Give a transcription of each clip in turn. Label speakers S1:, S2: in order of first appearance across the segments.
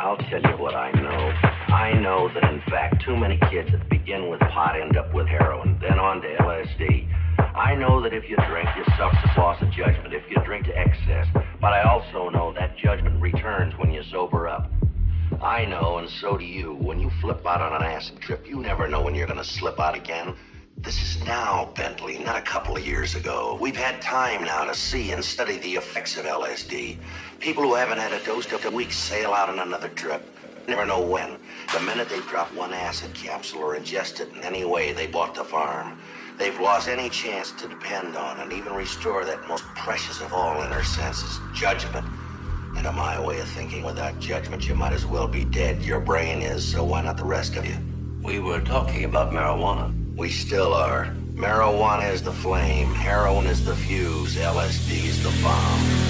S1: I'll tell you what I know. I know that, in fact, too many kids that begin with pot end up with heroin, then on to LSD. I know that if you drink, you suffer the loss of judgment if you drink to excess. But I also know that judgment returns when you sober up. I know, and so do you. When you flip out on an acid trip, you never know when you're to slip out again. This is now, Bentley, not a couple of years ago. We've had time now to see and study the effects of LSD. People who haven't had a dose of a week sail out on another trip. Never know when. The minute they drop one acid capsule or ingest it in any way, they bought the farm. They've lost any chance to depend on and even restore that most precious of all inner senses, judgment. And to my way of thinking, without judgment, you might as well be dead. Your brain is, so why not the rest of you?
S2: We were talking about marijuana.
S1: We still are. Marijuana is the flame, heroin is the fuse, LSD is the bomb.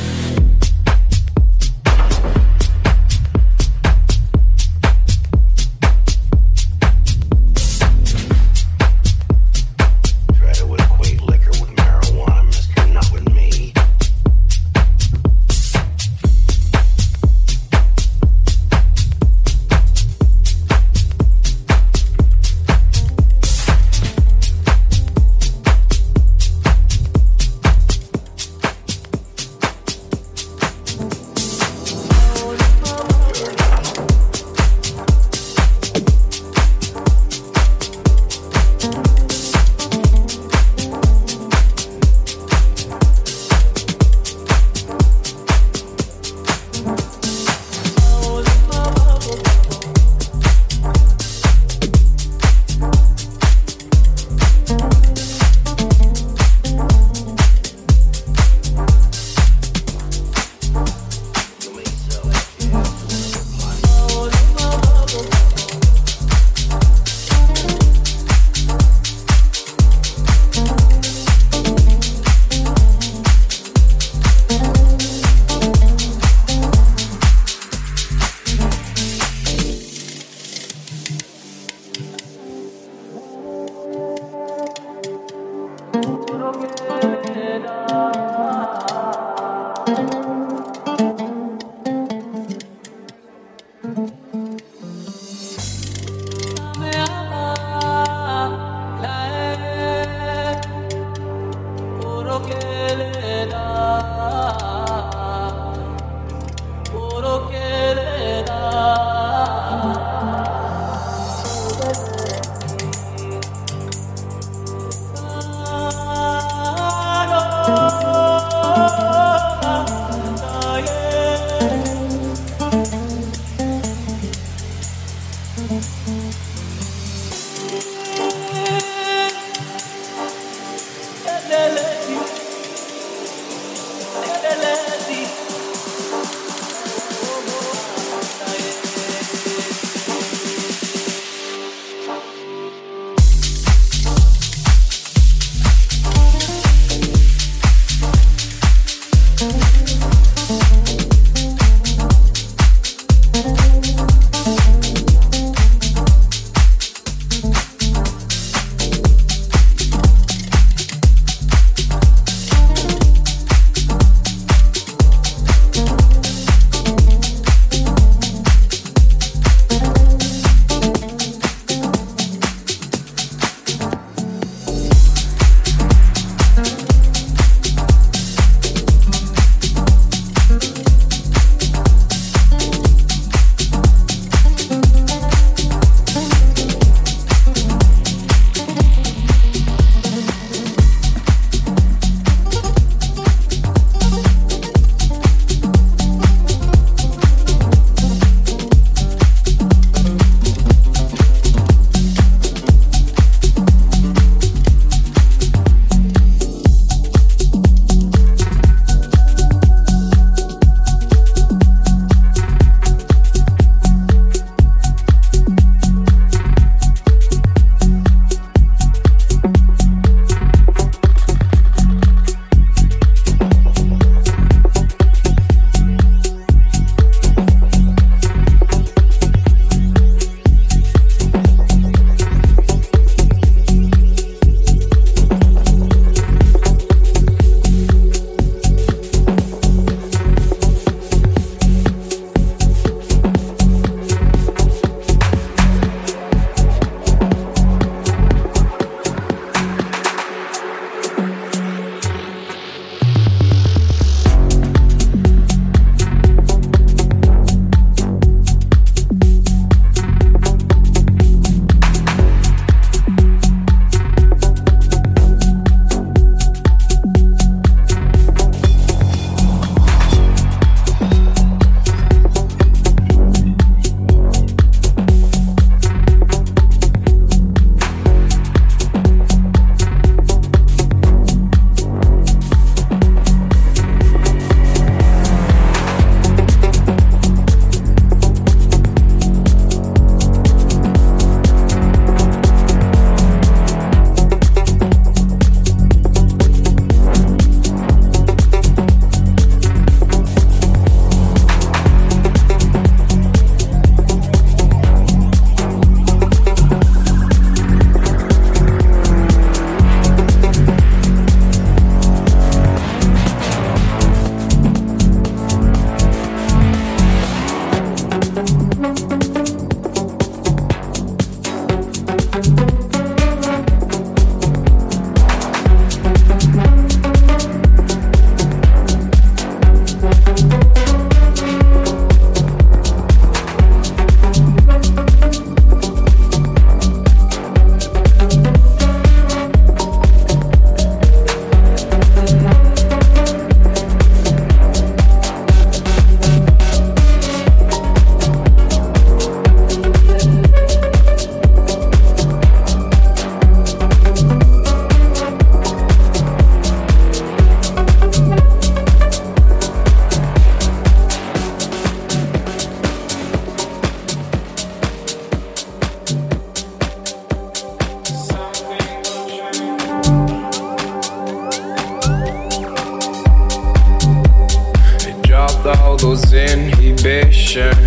S3: Inhibitions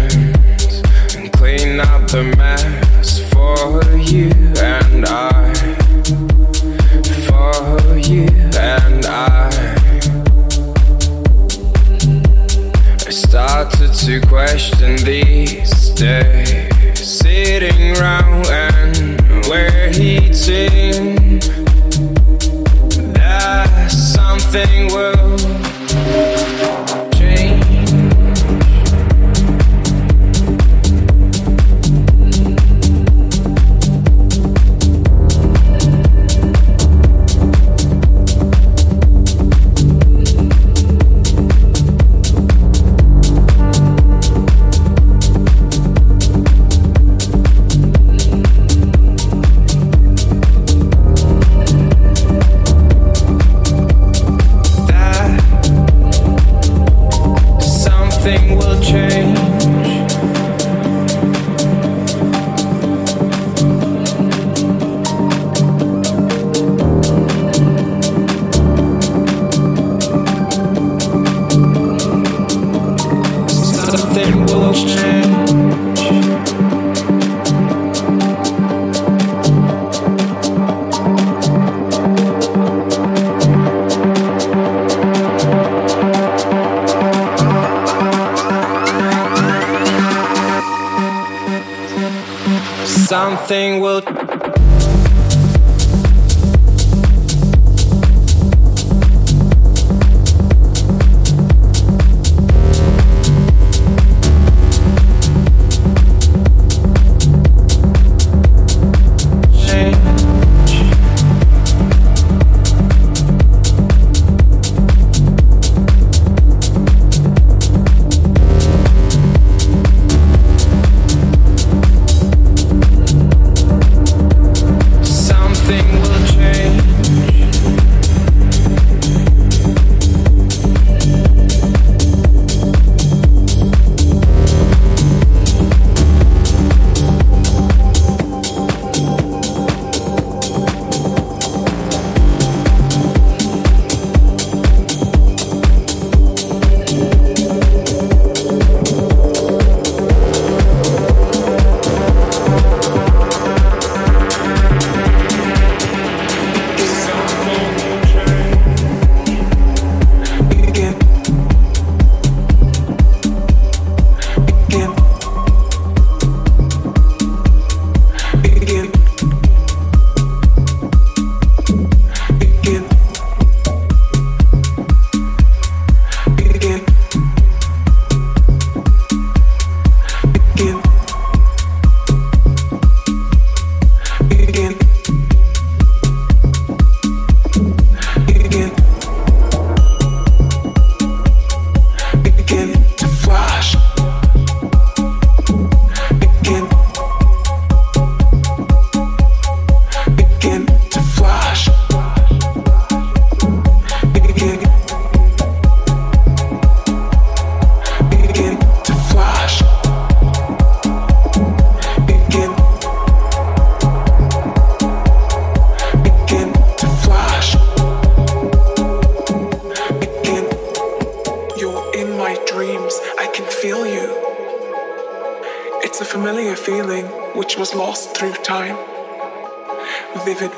S3: something will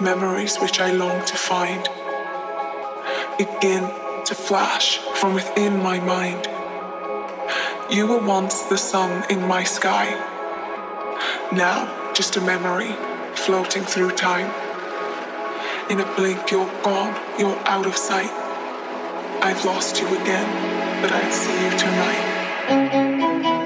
S4: memories which I long to find begin to flash from within my mind. You were once the sun in my sky, now just a memory floating through time. In a blink, you're gone, you're out of sight. I've lost you again, but I'd see you tonight.